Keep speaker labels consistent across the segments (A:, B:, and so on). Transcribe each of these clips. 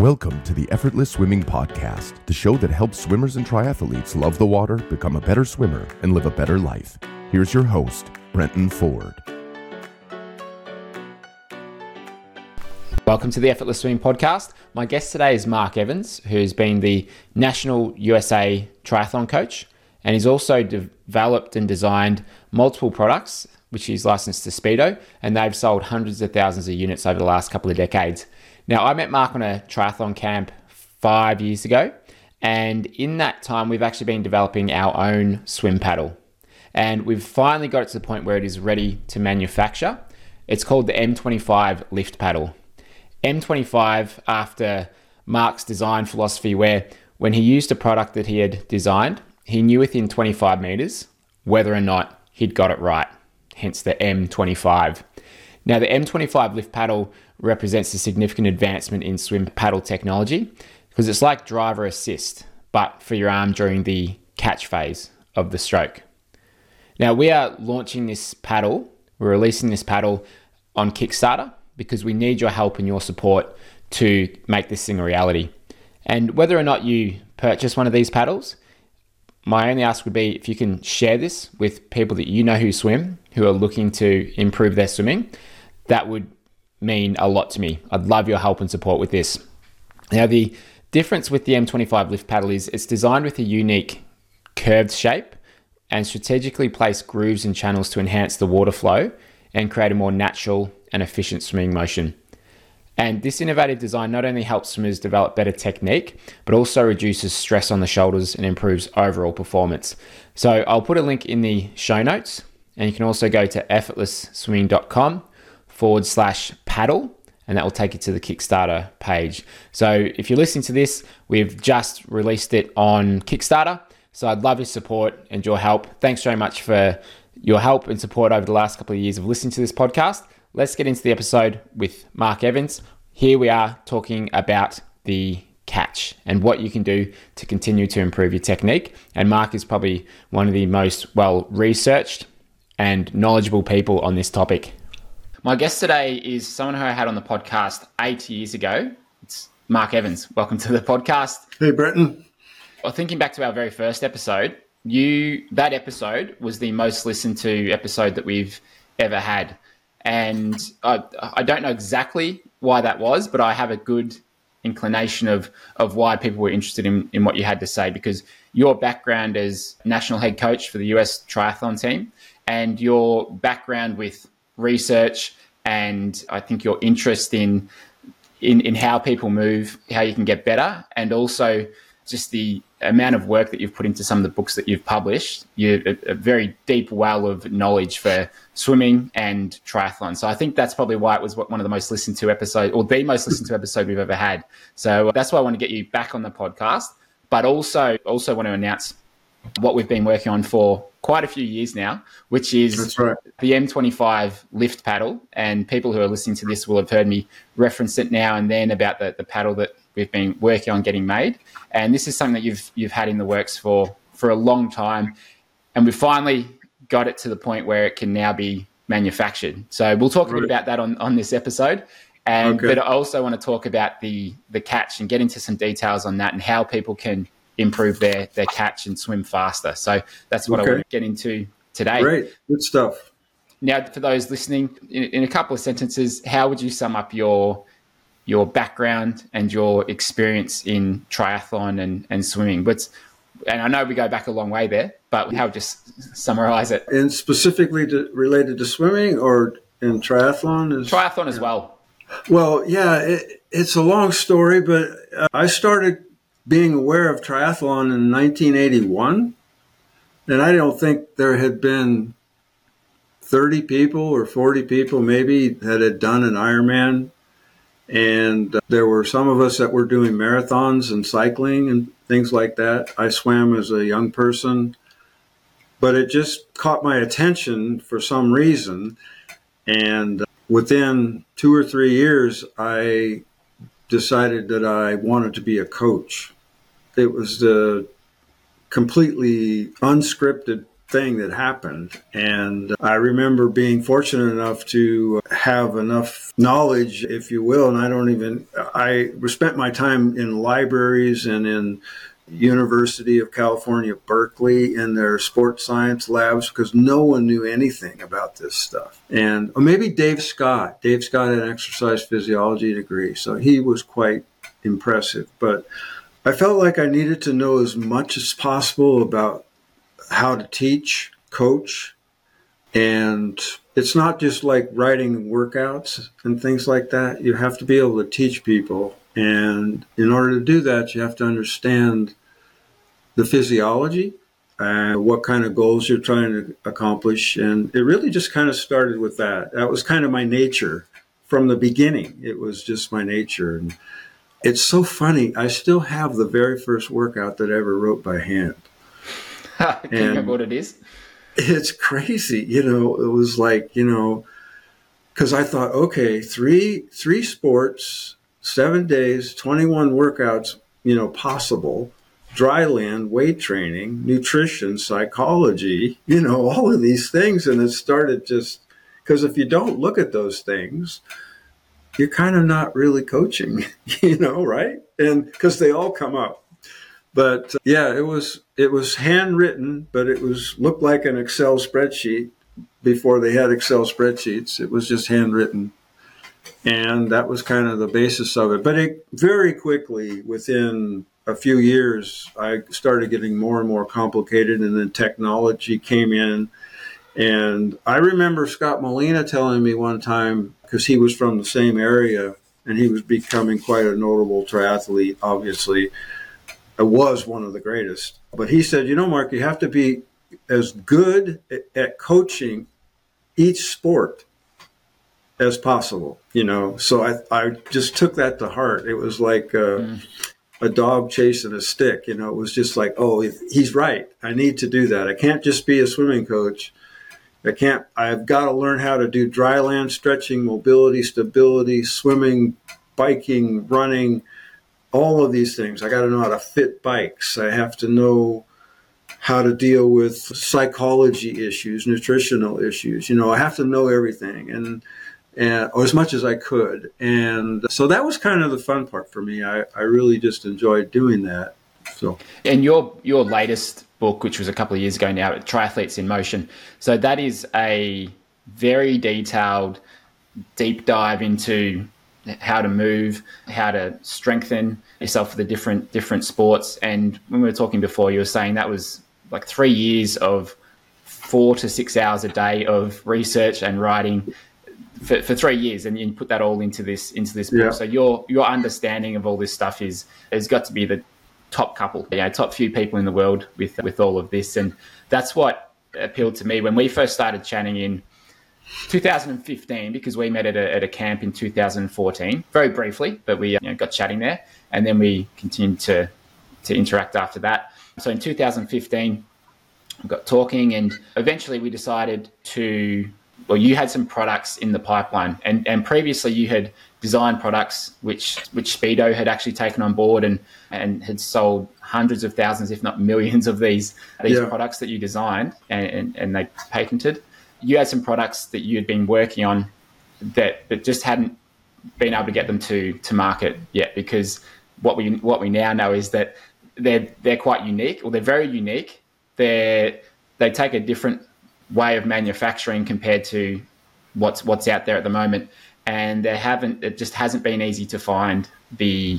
A: Welcome to the Effortless Swimming Podcast, the show that helps swimmers and triathletes love the water, become a better swimmer, and live a better life. Here's your host, Brenton Ford.
B: Welcome to the Effortless Swimming Podcast. My guest today is Mark Evans, who's been the National USA Triathlon Coach, and he's also developed and designed multiple products, which he's licensed to Speedo, and they've sold hundreds of thousands of units over the last couple of decades. Now, I met Mark on a triathlon camp five years ago, and in that time, we've actually been developing our own swim paddle. And we've finally got it to the point where it is ready to manufacture. It's called the M25 Lift Paddle. M25, after Mark's design philosophy, where when he used a product that he had designed, he knew within 25 meters whether or not he'd got it right, hence the M25. Now, the M25 lift paddle represents a significant advancement in swim paddle technology because it's like driver assist, but for your arm during the catch phase of the stroke. Now, we are launching this paddle, we're releasing this paddle on Kickstarter because we need your help and your support to make this thing a reality. And whether or not you purchase one of these paddles, my only ask would be if you can share this with people that you know who swim, who are looking to improve their swimming, that would mean a lot to me. I'd love your help and support with this. Now, the difference with the M25 lift paddle is it's designed with a unique curved shape and strategically placed grooves and channels to enhance the water flow and create a more natural and efficient swimming motion. And this innovative design not only helps swimmers develop better technique, but also reduces stress on the shoulders and improves overall performance. So I'll put a link in the show notes, and you can also go to effortlessswimming.com forward slash paddle and that will take you to the Kickstarter page. So if you're listening to this, we've just released it on Kickstarter. So I'd love your support and your help. Thanks very much for your help and support over the last couple of years of listening to this podcast. Let's get into the episode with Mark Evans. Here we are talking about the catch and what you can do to continue to improve your technique. And Mark is probably one of the most well researched and knowledgeable people on this topic. My guest today is someone who I had on the podcast eight years ago. It's Mark Evans. Welcome to the podcast.
C: Hey, Brenton.
B: Well, thinking back to our very first episode, you that episode was the most listened to episode that we've ever had, and I, I don't know exactly why that was, but I have a good inclination of of why people were interested in, in what you had to say because your background as national head coach for the US triathlon team and your background with research and I think your interest in in, in how people move, how you can get better, and also just the amount of work that you've put into some of the books that you've published. You're a, a very deep well of knowledge for swimming and triathlon. So I think that's probably why it was one of the most listened to episodes, or the most listened to episode we've ever had. So uh, that's why I want to get you back on the podcast, but also also want to announce what we've been working on for quite a few years now, which is right. the M25 lift paddle. And people who are listening to this will have heard me reference it now and then about the, the paddle that we've been working on getting made. And this is something that you've you've had in the works for for a long time, and we finally got it to the point where it can now be manufactured. So we'll talk a bit about that on on this episode. And okay. but I also want to talk about the the catch and get into some details on that and how people can improve their their catch and swim faster. So that's what okay. I want to get into today.
C: Great, good stuff.
B: Now, for those listening, in, in, a couple of sentences, how would you sum up your your background and your experience in triathlon and, and swimming? But and I know we go back a long way there, but how just summarize it?
C: And specifically to, related to swimming or in triathlon?
B: Is, triathlon as well.
C: Well, yeah, it, it's a long story, but uh, I started being aware of triathlon in 1981, and I don't think there had been 30 people or 40 people maybe that had done an Ironman. And uh, there were some of us that were doing marathons and cycling and things like that. I swam as a young person, but it just caught my attention for some reason. And uh, within two or three years, I decided that I wanted to be a coach. It was the completely unscripted thing that happened. And I remember being fortunate enough to have enough knowledge, if you will, and I don't even, I spent my time in libraries and in University of California, Berkeley in their sports science labs because no one knew anything about this stuff. And maybe Dave Scott. Dave Scott had an exercise physiology degree, so he was quite impressive. But I felt like I needed to know as much as possible about how to teach, coach, and it's not just like writing workouts and things like that. You have to be able to teach people. And in order to do that, you have to understand the physiology, uh, what kind of goals you're trying to accomplish. And it really just kind of started with that. That was kind of my nature from the beginning. It was just my nature. And it's so funny. I still have the very first workout that I ever wrote by hand.
B: Can you what it is?
C: It's crazy. You know, it was like, you know, because I thought, okay, three three sports, seven days, 21 workouts, you know, possible dry land, weight training, nutrition, psychology, you know, all of these things. And it started just because if you don't look at those things, you're kind of not really coaching, you know, right? And because they all come up. But uh, yeah, it was it was handwritten, but it was looked like an Excel spreadsheet before they had Excel spreadsheets. It was just handwritten. And that was kind of the basis of it. But it very quickly, within a few years, I started getting more and more complicated, and then technology came in. And I remember Scott Molina telling me one time, because he was from the same area and he was becoming quite a notable triathlete, obviously. I was one of the greatest. But he said, you know, Mark, you have to be as good at coaching each sport as possible, you know. So I, I just took that to heart. It was like, uh, mm a dog chasing a stick. You know, it was just like, oh, he's right. I need to do that. I can't just be a swimming coach. I can't, I've got to learn how to do dry land stretching, mobility, stability, swimming, biking, running, all of these things. I got to know how to fit bikes. I have to know how to deal with psychology issues, nutritional issues. You know, I have to know everything. And, and or as much as I could. And so that was kind of the fun part for me. I, I really just enjoyed doing that. So
B: and your your latest book, which was a couple of years ago now, Triathletes in Motion. So that is a very detailed deep dive into how to move, how to strengthen yourself for the different different sports. And when we were talking before, you were saying that was like three years of four to six hours a day of research and writing for, for three years, and you put that all into this into this book. Yeah. So your your understanding of all this stuff is has got to be the top couple, you know, top few people in the world with with all of this, and that's what appealed to me when we first started chatting in 2015 because we met at a, at a camp in 2014 very briefly but we you know, got chatting there and then we continued to to interact after that so in 2015 we got talking and eventually we decided to well, you had some products in the pipeline, and and previously you had designed products which which Speedo had actually taken on board and and had sold hundreds of thousands, if not millions, of these these yeah. products that you designed and, and, and they patented. You had some products that you had been working on that that just hadn't been able to get them to to market yet because what we what we now know is that they're they're quite unique or they're very unique. They they take a different way of manufacturing compared to what's what's out there at the moment. And there haven't it just hasn't been easy to find the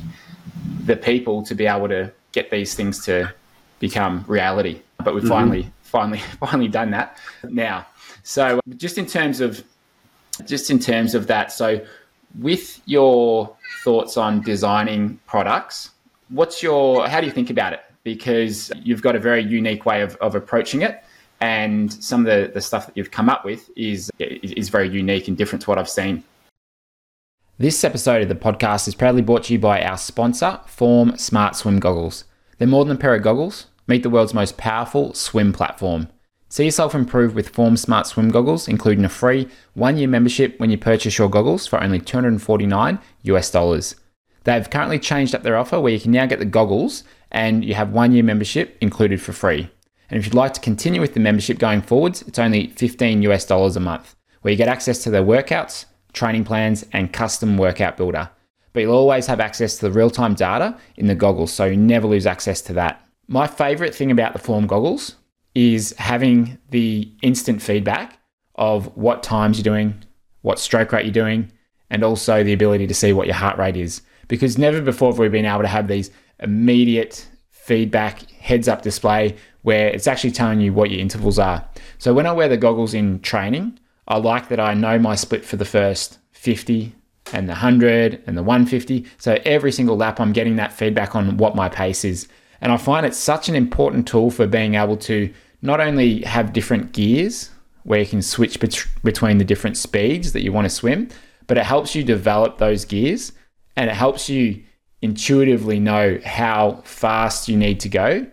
B: the people to be able to get these things to become reality. But we've mm-hmm. finally finally finally done that now. So just in terms of just in terms of that, so with your thoughts on designing products, what's your how do you think about it? Because you've got a very unique way of, of approaching it and some of the, the stuff that you've come up with is is very unique and different to what I've seen. This episode of the podcast is proudly brought to you by our sponsor, Form Smart Swim Goggles. They're more than a pair of goggles. Meet the world's most powerful swim platform. See yourself improve with Form Smart Swim Goggles, including a free one-year membership when you purchase your goggles for only 249 US dollars. They've currently changed up their offer where you can now get the goggles and you have one year membership included for free. And if you'd like to continue with the membership going forwards, it's only 15 US dollars a month, where you get access to their workouts, training plans, and custom workout builder. But you'll always have access to the real time data in the goggles, so you never lose access to that. My favorite thing about the Form goggles is having the instant feedback of what times you're doing, what stroke rate you're doing, and also the ability to see what your heart rate is. Because never before have we been able to have these immediate feedback heads up display where it's actually telling you what your intervals are. So when I wear the goggles in training, I like that I know my split for the first 50 and the 100 and the 150. So every single lap, I'm getting that feedback on what my pace is. And I find it's such an important tool for being able to not only have different gears where you can switch bet- between the different speeds that you want to swim, but it helps you develop those gears and it helps you intuitively know how fast you need to go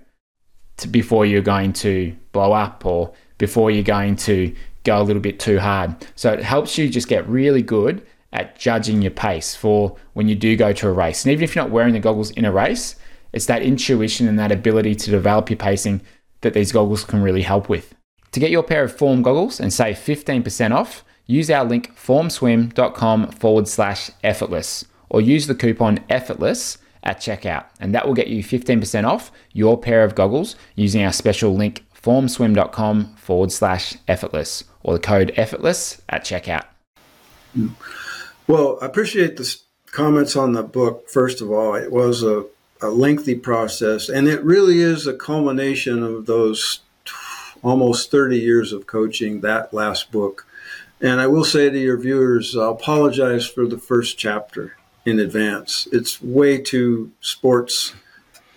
B: to, before you're going to blow up or before you're going to go a little bit too hard. So it helps you just get really good at judging your pace for when you do go to a race. And even if you're not wearing the goggles in a race, it's that intuition and that ability to develop your pacing that these goggles can really help with. To get your pair of Form goggles and save 15% off, use our link formswim.com forward slash effortless or use the coupon effortless at checkout, and that will get you 15% off your pair of goggles using our special link formswim.com forward slash effortless or the code effortless at checkout.
C: Well, I appreciate the comments on the book. First of all, it was a, a lengthy process, and it really is a culmination of those almost 30 years of coaching, that last book. And I will say to your viewers, I'll apologize for the first chapter in advance. It's way too sports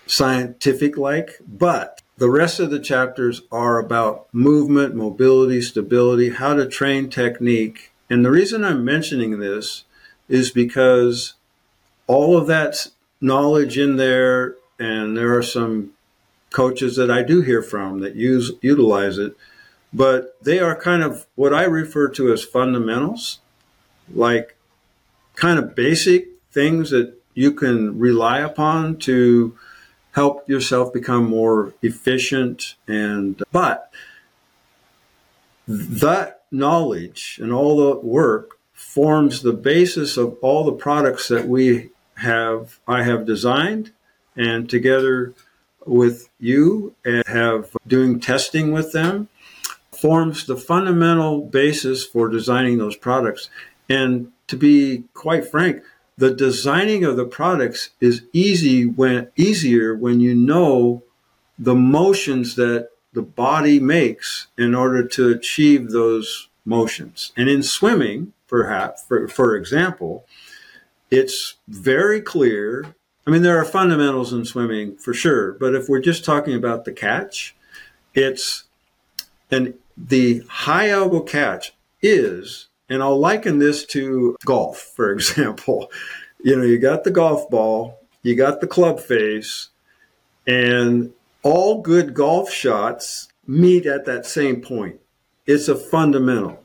C: scientific like, but the rest of the chapters are about movement, mobility, stability, how to train technique. And the reason I'm mentioning this is because all of that knowledge in there, and there are some coaches that I do hear from that use utilize it, but they are kind of what I refer to as fundamentals, like kind of basic things that you can rely upon to help yourself become more efficient and but that knowledge and all the work forms the basis of all the products that we have I have designed and together with you and have doing testing with them forms the fundamental basis for designing those products. And to be quite frank the designing of the products is easy when easier when you know the motions that the body makes in order to achieve those motions. And in swimming, perhaps, for, for example, it's very clear. I mean, there are fundamentals in swimming for sure, but if we're just talking about the catch, it's and the high elbow catch is and I'll liken this to golf, for example. You know, you got the golf ball, you got the club face, and all good golf shots meet at that same point. It's a fundamental.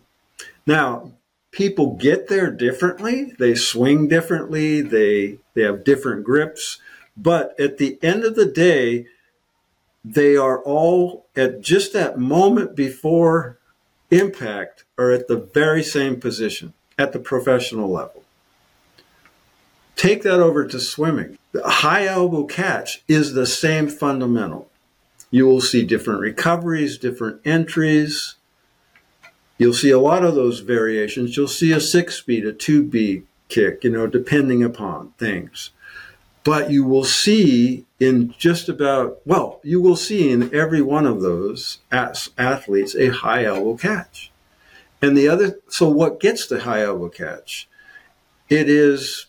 C: Now, people get there differently. They swing differently. They they have different grips, but at the end of the day, they are all at just that moment before impact are at the very same position at the professional level. Take that over to swimming. The high elbow catch is the same fundamental. You will see different recoveries, different entries. You'll see a lot of those variations. You'll see a six beat, a two beat kick, you know, depending upon things. But you will see in just about, well, you will see in every one of those athletes a high elbow catch. And the other, so what gets the high elbow catch? It is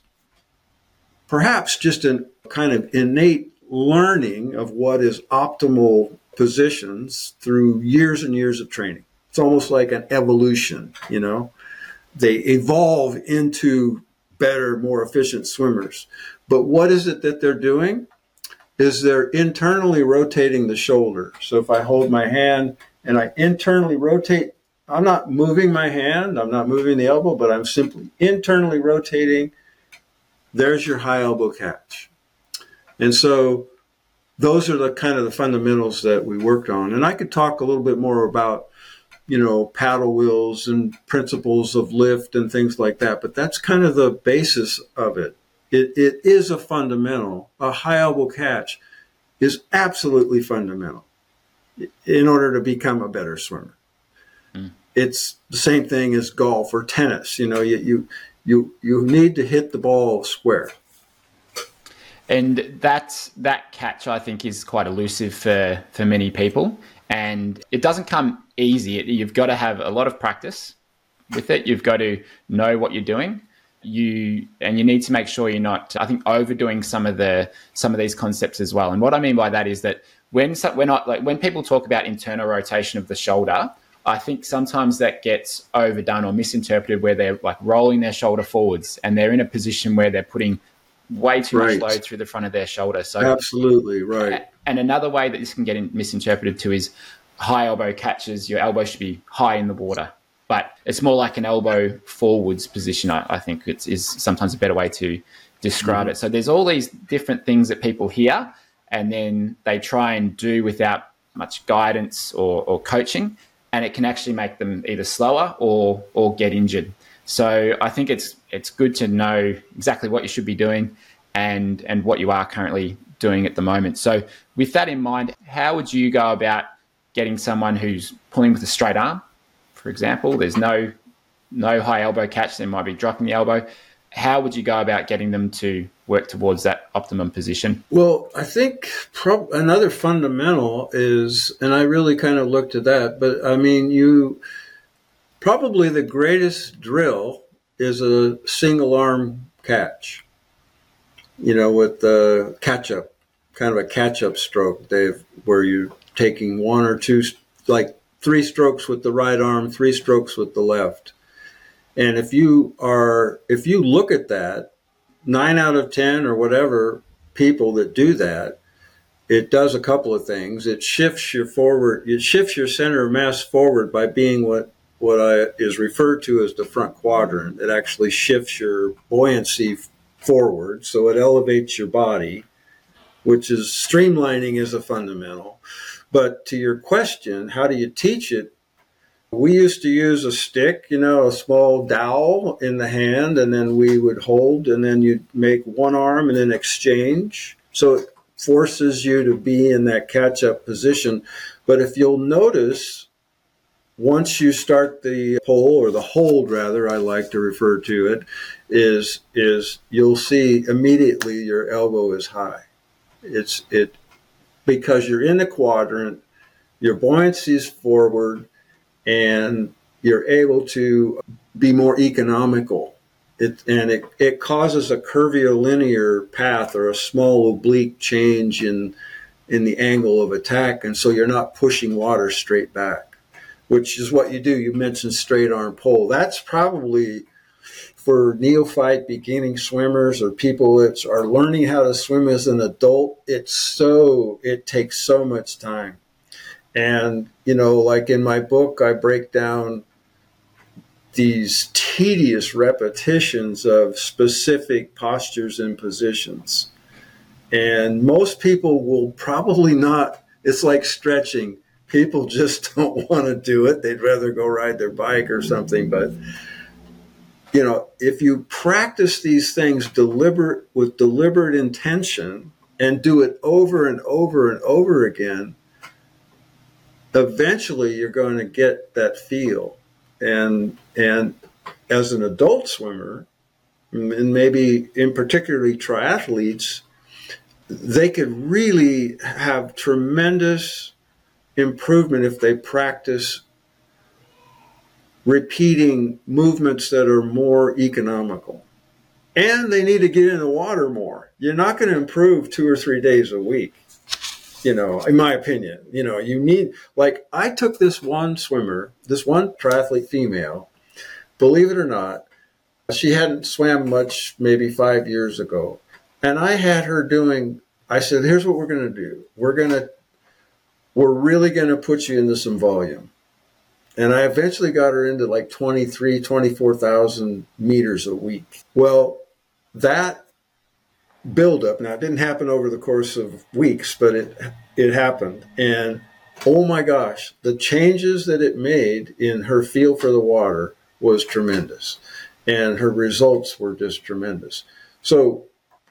C: perhaps just a kind of innate learning of what is optimal positions through years and years of training. It's almost like an evolution, you know. They evolve into better, more efficient swimmers. But what is it that they're doing? Is they're internally rotating the shoulder. So if I hold my hand and I internally rotate, I'm not moving my hand, I'm not moving the elbow, but I'm simply internally rotating. There's your high elbow catch. And so those are the kind of the fundamentals that we worked on. And I could talk a little bit more about, you know, paddle wheels and principles of lift and things like that. But that's kind of the basis of it. It, it is a fundamental. A high elbow catch is absolutely fundamental in order to become a better swimmer. Mm. It's the same thing as golf or tennis. You know, you, you, you, you need to hit the ball square
B: and that that catch I think is quite elusive for for many people, and it doesn't come easy. You've got to have a lot of practice with it. You've got to know what you're doing. You and you need to make sure you're not, I think, overdoing some of the some of these concepts as well. And what I mean by that is that when when I, like when people talk about internal rotation of the shoulder, I think sometimes that gets overdone or misinterpreted where they're like rolling their shoulder forwards and they're in a position where they're putting way too right. much load through the front of their shoulder. So
C: absolutely right.
B: And another way that this can get misinterpreted too is high elbow catches. Your elbow should be high in the water, but it's more like an elbow forwards position. I, I think it's is sometimes a better way to describe mm-hmm. it. So there's all these different things that people hear, and then they try and do without much guidance or, or coaching, and it can actually make them either slower or or get injured. So I think it's it's good to know exactly what you should be doing and and what you are currently doing at the moment. So with that in mind, how would you go about getting someone who's pulling with a straight arm, for example? There's no no high elbow catch, they might be dropping the elbow. How would you go about getting them to work towards that optimum position?
C: Well, I think prob- another fundamental is, and I really kind of looked at that, but I mean, you Probably the greatest drill is a single arm catch. You know, with the catch up, kind of a catch up stroke, Dave, where you're taking one or two, like three strokes with the right arm, three strokes with the left. And if you are, if you look at that, nine out of 10 or whatever people that do that, it does a couple of things. It shifts your forward, it shifts your center of mass forward by being what what I, is referred to as the front quadrant. It actually shifts your buoyancy forward, so it elevates your body, which is streamlining is a fundamental. But to your question, how do you teach it? We used to use a stick, you know, a small dowel in the hand, and then we would hold, and then you'd make one arm and then exchange. So it forces you to be in that catch up position. But if you'll notice, once you start the pull or the hold rather i like to refer to it is is you'll see immediately your elbow is high it's it because you're in the quadrant your buoyancy is forward and you're able to be more economical it, and it, it causes a curvilinear path or a small oblique change in in the angle of attack and so you're not pushing water straight back which is what you do. You mentioned straight arm pull. That's probably for neophyte beginning swimmers or people that are learning how to swim as an adult. It's so, it takes so much time. And, you know, like in my book, I break down these tedious repetitions of specific postures and positions. And most people will probably not, it's like stretching people just don't want to do it. They'd rather go ride their bike or something. But you know, if you practice these things deliberate with deliberate intention and do it over and over and over again, eventually you're going to get that feel. And and as an adult swimmer, and maybe in particularly triathletes, they could really have tremendous improvement if they practice repeating movements that are more economical. And they need to get in the water more. You're not going to improve two or three days a week, you know, in my opinion. You know, you need, like, I took this one swimmer, this one triathlete female, believe it or not, she hadn't swam much maybe five years ago. And I had her doing, I said, here's what we're going to do. We're going to we're really going to put you into some volume. And I eventually got her into like 23, 24,000 meters a week. Well, that buildup. Now, it didn't happen over the course of weeks, but it it happened, and oh my gosh, the changes that it made in her feel for the water was tremendous, and her results were just tremendous. So,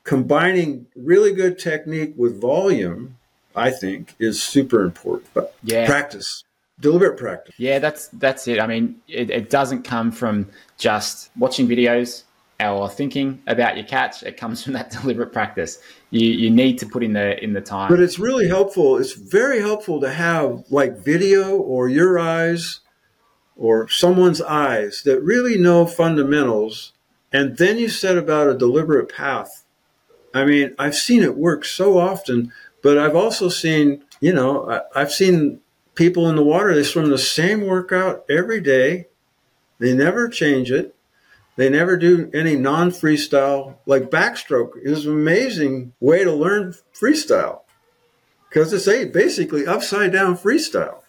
C: combining really good technique with volume, I think, is super important. But yeah. practice deliberate practice.
B: Yeah, that's that's it. I mean, it, it, doesn't come from just watching videos or thinking about your catch. It comes from that deliberate practice. You you need to put in the in the time.
C: But it's really helpful. It's very helpful to have like video or your eyes or someone's eyes that really know fundamentals, and then you set about a deliberate path. I mean, I've seen it work so often, but I've also seen, you know, I, I've seen people in the water, they swim the same workout every day. They never change it. They never do any non freestyle. Like backstroke is an amazing way to learn freestyle because it's a basically upside down freestyle.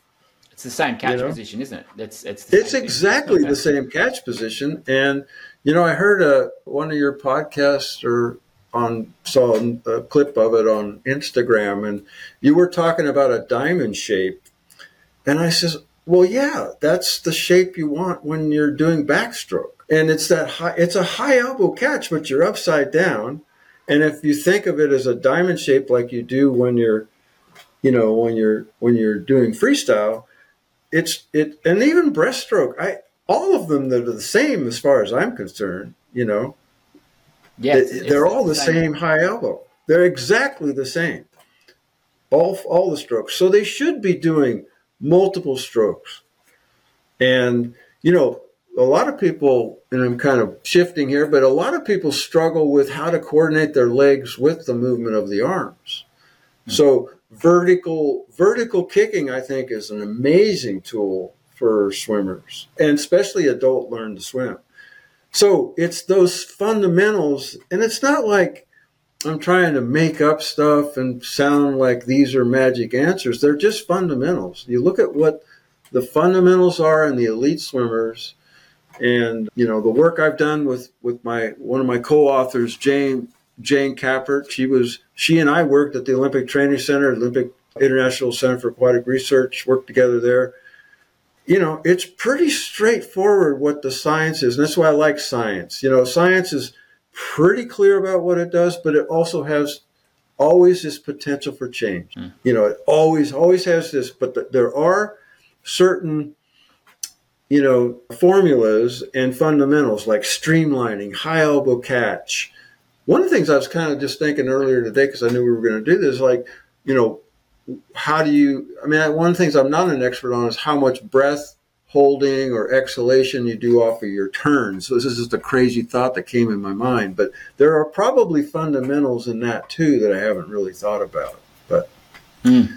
B: It's the same catch you know? position, isn't it? It's
C: it's it's exactly the same catch position. And you know, I heard a uh, one of your podcasts or on saw a clip of it on Instagram, and you were talking about a diamond shape and I says, well, yeah, that's the shape you want when you're doing backstroke. And it's that high, it's a high elbow catch, but you're upside down. And if you think of it as a diamond shape, like you do when you're, you know, when you're, when you're doing freestyle, it's, it, and even breaststroke, I, all of them that are the same as far as I'm concerned, you know, yeah, they, are all the same. same high elbow. They're exactly the same. All, all the strokes. So they should be doing multiple strokes. And, you know, a lot of people, and I'm kind of shifting here, but a lot of people struggle with how to coordinate their legs with the movement of the arms. Mm-hmm. So vertical vertical kicking, I think, is an amazing tool for swimmers, and especially adult learn to swim. So it's those fundamentals, and it's not like I'm trying to make up stuff and sound like these are magic answers. They're just fundamentals. You look at what the fundamentals are in the elite swimmers, and you know the work I've done with with my one of my co-authors, Jane Jane Cappaert. She was she and I worked at the Olympic Training Center, Olympic International Center for Aquatic Research. Worked together there. You know, it's pretty straightforward what the science is, and that's why I like science. You know, science is pretty clear about what it does, but it also has always this potential for change. Mm. You know, it always always has this, but the, there are certain you know formulas and fundamentals like streamlining, high elbow catch. One of the things I was kind of just thinking earlier today because I knew we were going to do this, like you know, how do you? I mean, one of the things I'm not an expert on is how much breath holding or exhalation you do off of your turns. So this is just a crazy thought that came in my mind, but there are probably fundamentals in that too that I haven't really thought about. But mm.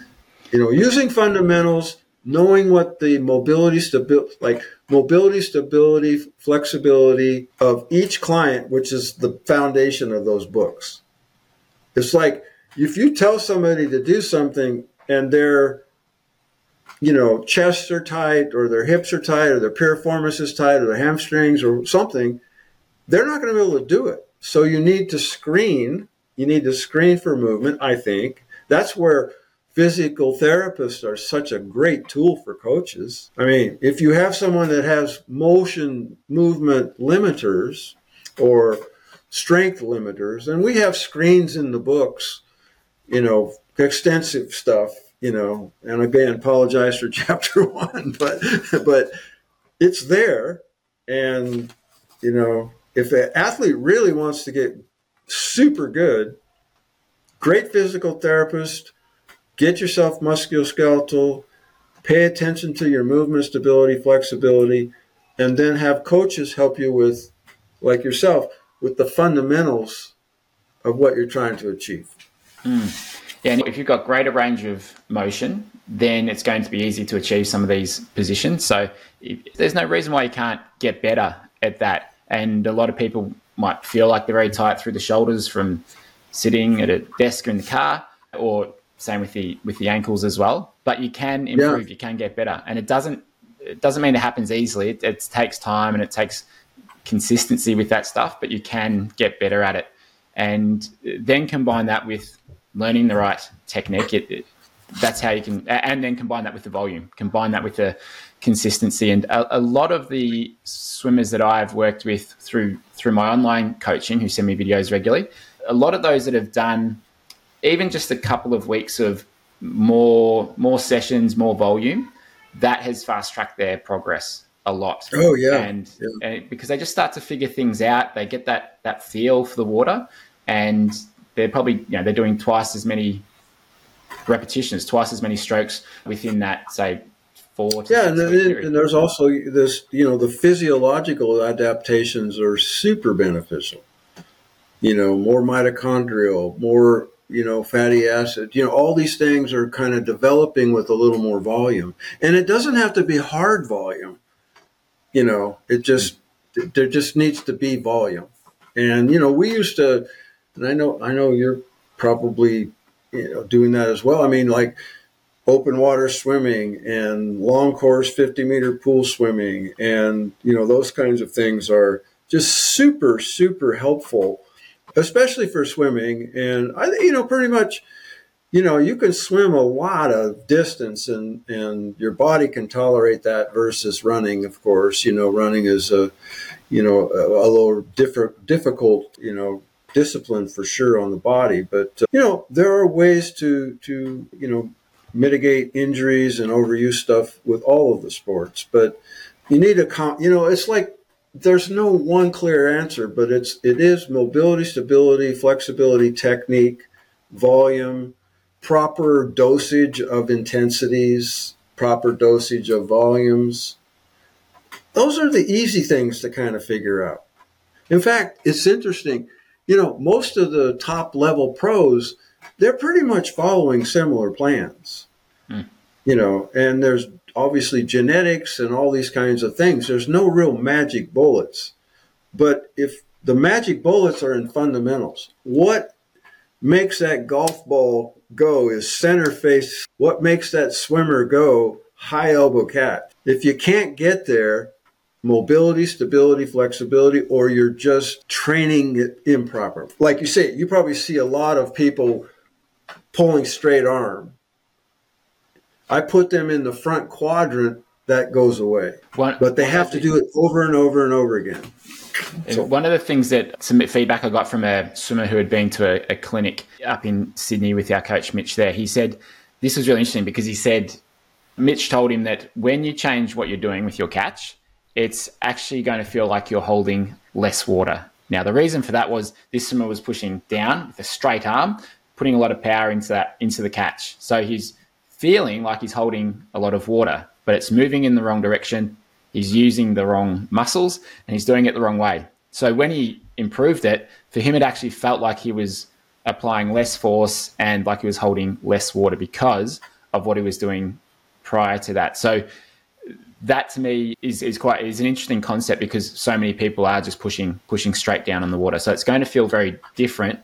C: you know, using fundamentals, knowing what the mobility stability like mobility stability flexibility of each client which is the foundation of those books it's like if you tell somebody to do something and they're you know, chests are tight or their hips are tight or their piriformis is tight or their hamstrings or something, they're not going to be able to do it. So you need to screen. You need to screen for movement, I think. That's where physical therapists are such a great tool for coaches. I mean, if you have someone that has motion movement limiters or strength limiters, and we have screens in the books, you know, extensive stuff you know, and again, apologize for chapter one, but but it's there, and you know, if an athlete really wants to get super good, great physical therapist, get yourself musculoskeletal, pay attention to your movement stability, flexibility, and then have coaches help you with, like yourself, with the fundamentals of what you're trying to achieve.
B: Mm. Yeah, and if you've got greater range of motion, then it's going to be easy to achieve some of these positions. So if, there's no reason why you can't get better at that. And a lot of people might feel like they're very tight through the shoulders from sitting at a desk or in the car, or same with the with the ankles as well. But you can improve, yeah. you can get better, and it doesn't it doesn't mean it happens easily. It, it takes time and it takes consistency with that stuff, but you can get better at it. and then combine that with learning the right technique. It, it, that's how you can, and then combine that with the volume, combine that with the consistency. And a, a, lot of the swimmers that I've worked with through through my online coaching, who send me videos regularly, a lot of those that have done even just a couple of weeks of more more sessions, more volume, that has fast tracked their progress a lot.
C: Oh yeah.
B: And, yeah. and, because they just start to figure things out, they get that that feel for the water, and they're probably you know they're doing twice as many repetitions, twice as many strokes within that say four.
C: yeah, and, and there's also this you know the physiological adaptations are super beneficial. You know, more mitochondrial, more you know, fatty acid, you know, all these things are kind of developing with a little more volume. And it doesn't have to be hard volume. You know, it just, there just needs to be volume. And, you know, we used to, and I know, I know you're probably, you know, doing that as well. I mean, like open water swimming and long course 50 meter pool swimming and, you know, those kinds of things are just super, super helpful especially for swimming. And I, you know, pretty much, you know, you can swim a lot of distance and, and your body can tolerate that versus running, of course. You know, running is a, you know, a, a little different, difficult, you know, discipline for sure on the body. But, uh, you know, there are ways to, to, you know, mitigate injuries and overuse stuff with all of the sports. But you need a, you know, it's like there's no one clear answer, but it's it is mobility, stability, flexibility, technique, volume, proper dosage of intensities, proper dosage of volumes. Those are the easy things to kind of figure out. In fact, it's interesting. You know, most of the top level pros, they're pretty much following similar plans. Hmm. You know, and there's obviously genetics and all these kinds of things. There's no real magic bullets. But if the magic bullets are in fundamentals, what makes that golf ball go is center face. What makes that swimmer go high elbow catch? If you can't get there, mobility, stability, flexibility, or you're just training it improper. Like you say, you probably see a lot of people pulling straight arm I put them in the front quadrant, that goes away. One, but they have to do it over and over and over again.
B: So. One of the things that some feedback I got from a swimmer who had been to a, a clinic up in Sydney with our coach Mitch there, he said this was really interesting because he said Mitch told him that when you change what you're doing with your catch, it's actually going to feel like you're holding less water. Now, the reason for that was this swimmer was pushing down with a straight arm, putting a lot of power into that into the catch. So he's feeling like he's holding a lot of water, but it's moving in the wrong direction. He's using the wrong muscles and he's doing it the wrong way. So when he improved it, for him, it actually felt like he was applying less force and like he was holding less water because of what he was doing prior to that. So that to me is, is quite is an interesting concept because so many people are just pushing pushing straight down on the water. So it's going to feel very different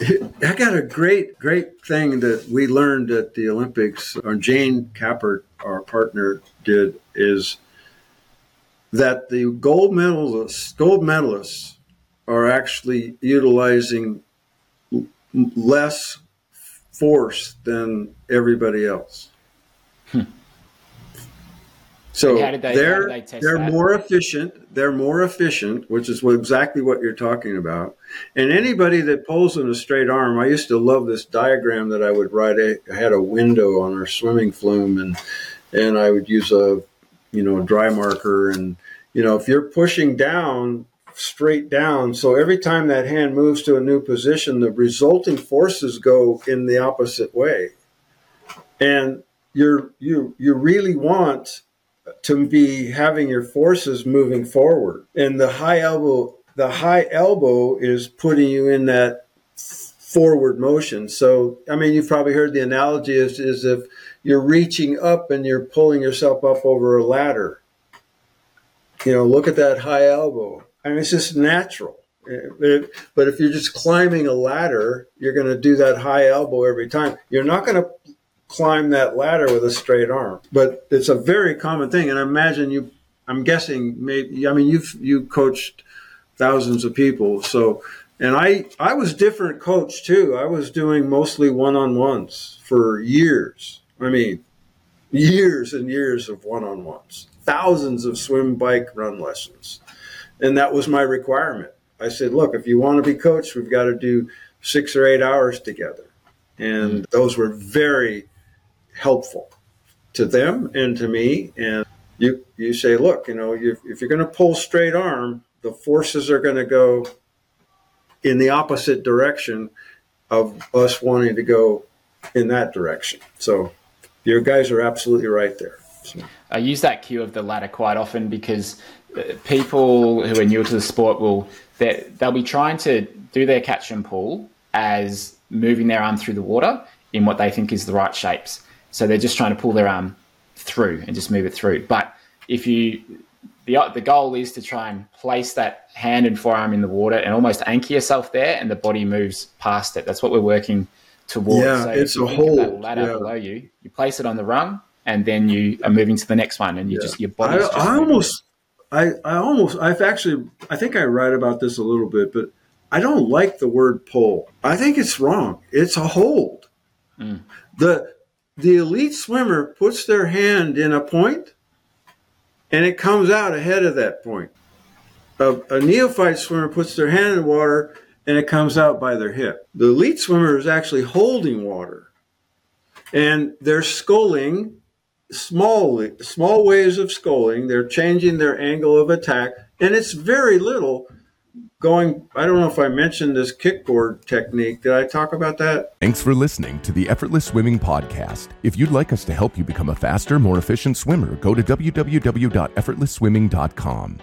C: I got a great, great thing that we learned at the Olympics, or Jane Cappaert, our partner, did is that the gold medalists, gold medalists, are actually utilizing less force than everybody else. So they, they're they they're that? more efficient. They're more efficient, which is what, exactly what you're talking about. And anybody that pulls in a straight arm, I used to love this diagram that I would write. I had a window on our swimming flume, and and I would use a you know a dry marker, and you know if you're pushing down straight down, so every time that hand moves to a new position, the resulting forces go in the opposite way, and you're you you really want to be having your forces moving forward. And the high elbow, the high elbow is putting you in that forward motion. So, I mean, you've probably heard the analogy is, is if you're reaching up and you're pulling yourself up over a ladder. You know, look at that high elbow. I mean, it's just natural. But if you're just climbing a ladder, you're going to do that high elbow every time. You're not going to climb that ladder with a straight arm. But it's a very common thing, and I imagine you. I'm guessing maybe. I mean, you've you coached thousands of people, so And I, I was different coach too. I was doing mostly one on ones for years. I mean, years and years of one on ones, thousands of swim, bike, run lessons. And that was my requirement. I said, look, if you want to be coached, we've got to do six or eight hours together. And those were very helpful to them and to me. And you, you say, look, you know, you, if you're going to pull straight arm, the forces are going to go in the opposite direction of us wanting to go in that direction. So your guys are absolutely right there. So.
B: I use that cue of the ladder quite often because uh, people who are new to the sport will they'll be trying to do their catch and pull as moving their arm through the water in what they think is the right shapes. So they're just trying to pull their arm through and just move it through. But if you the the goal is to try and place that hand and forearm in the water and almost anchor yourself there, and the body moves past it. That's what we're working towards.
C: Yeah, so it's a hold.
B: ladder
C: yeah.
B: below you, you place it on the rung, and then you are moving to the next one, and you yeah. just your body.
C: I, I almost, I, I almost, I've actually, I think I write about this a little bit, but I don't like the word pull. I think it's wrong. It's a hold. Mm. The the elite swimmer puts their hand in a point and it comes out ahead of that point. A, a, neophyte swimmer puts their hand in the water and it comes out by their hip. The elite swimmer is actually holding water and they're sculling small, small waves of sculling. They're changing their angle of attack and it's very little going i don't know if i mentioned this kickboard technique. Did i talk about that?
A: Thanks for listening to the effortless swimming podcast. If you'd like us to help you become a faster more efficient swimmer go to www.effortlessswimming.com